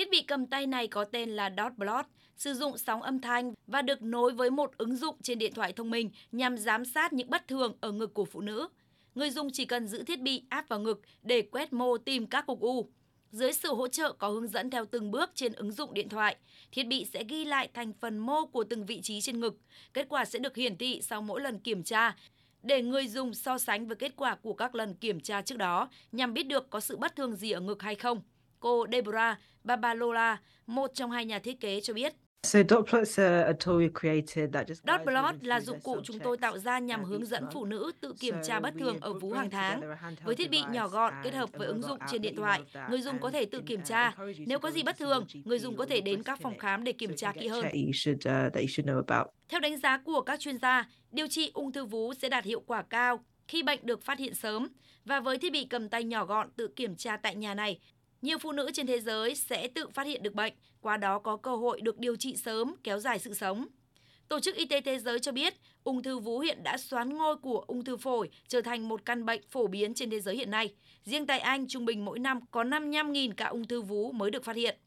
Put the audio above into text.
Thiết bị cầm tay này có tên là DotBlot, sử dụng sóng âm thanh và được nối với một ứng dụng trên điện thoại thông minh nhằm giám sát những bất thường ở ngực của phụ nữ. Người dùng chỉ cần giữ thiết bị áp vào ngực để quét mô tìm các cục u. Dưới sự hỗ trợ có hướng dẫn theo từng bước trên ứng dụng điện thoại, thiết bị sẽ ghi lại thành phần mô của từng vị trí trên ngực. Kết quả sẽ được hiển thị sau mỗi lần kiểm tra để người dùng so sánh với kết quả của các lần kiểm tra trước đó nhằm biết được có sự bất thường gì ở ngực hay không. Cô Deborah Babalola, một trong hai nhà thiết kế cho biết. Dotblot là dụng cụ chúng tôi tạo ra nhằm hướng dẫn phụ nữ tự kiểm tra bất thường ở vú hàng tháng. Với thiết bị nhỏ gọn kết hợp với ứng dụng trên điện thoại, người dùng có thể tự kiểm tra. Nếu có gì bất thường, người dùng có thể đến các phòng khám để kiểm tra kỹ hơn. Theo đánh giá của các chuyên gia, điều trị ung thư vú sẽ đạt hiệu quả cao khi bệnh được phát hiện sớm. Và với thiết bị cầm tay nhỏ gọn tự kiểm tra tại nhà này, nhiều phụ nữ trên thế giới sẽ tự phát hiện được bệnh, qua đó có cơ hội được điều trị sớm, kéo dài sự sống. Tổ chức Y tế Thế giới cho biết, ung thư vú hiện đã xoán ngôi của ung thư phổi trở thành một căn bệnh phổ biến trên thế giới hiện nay. Riêng tại Anh, trung bình mỗi năm có 55.000 ca ung thư vú mới được phát hiện.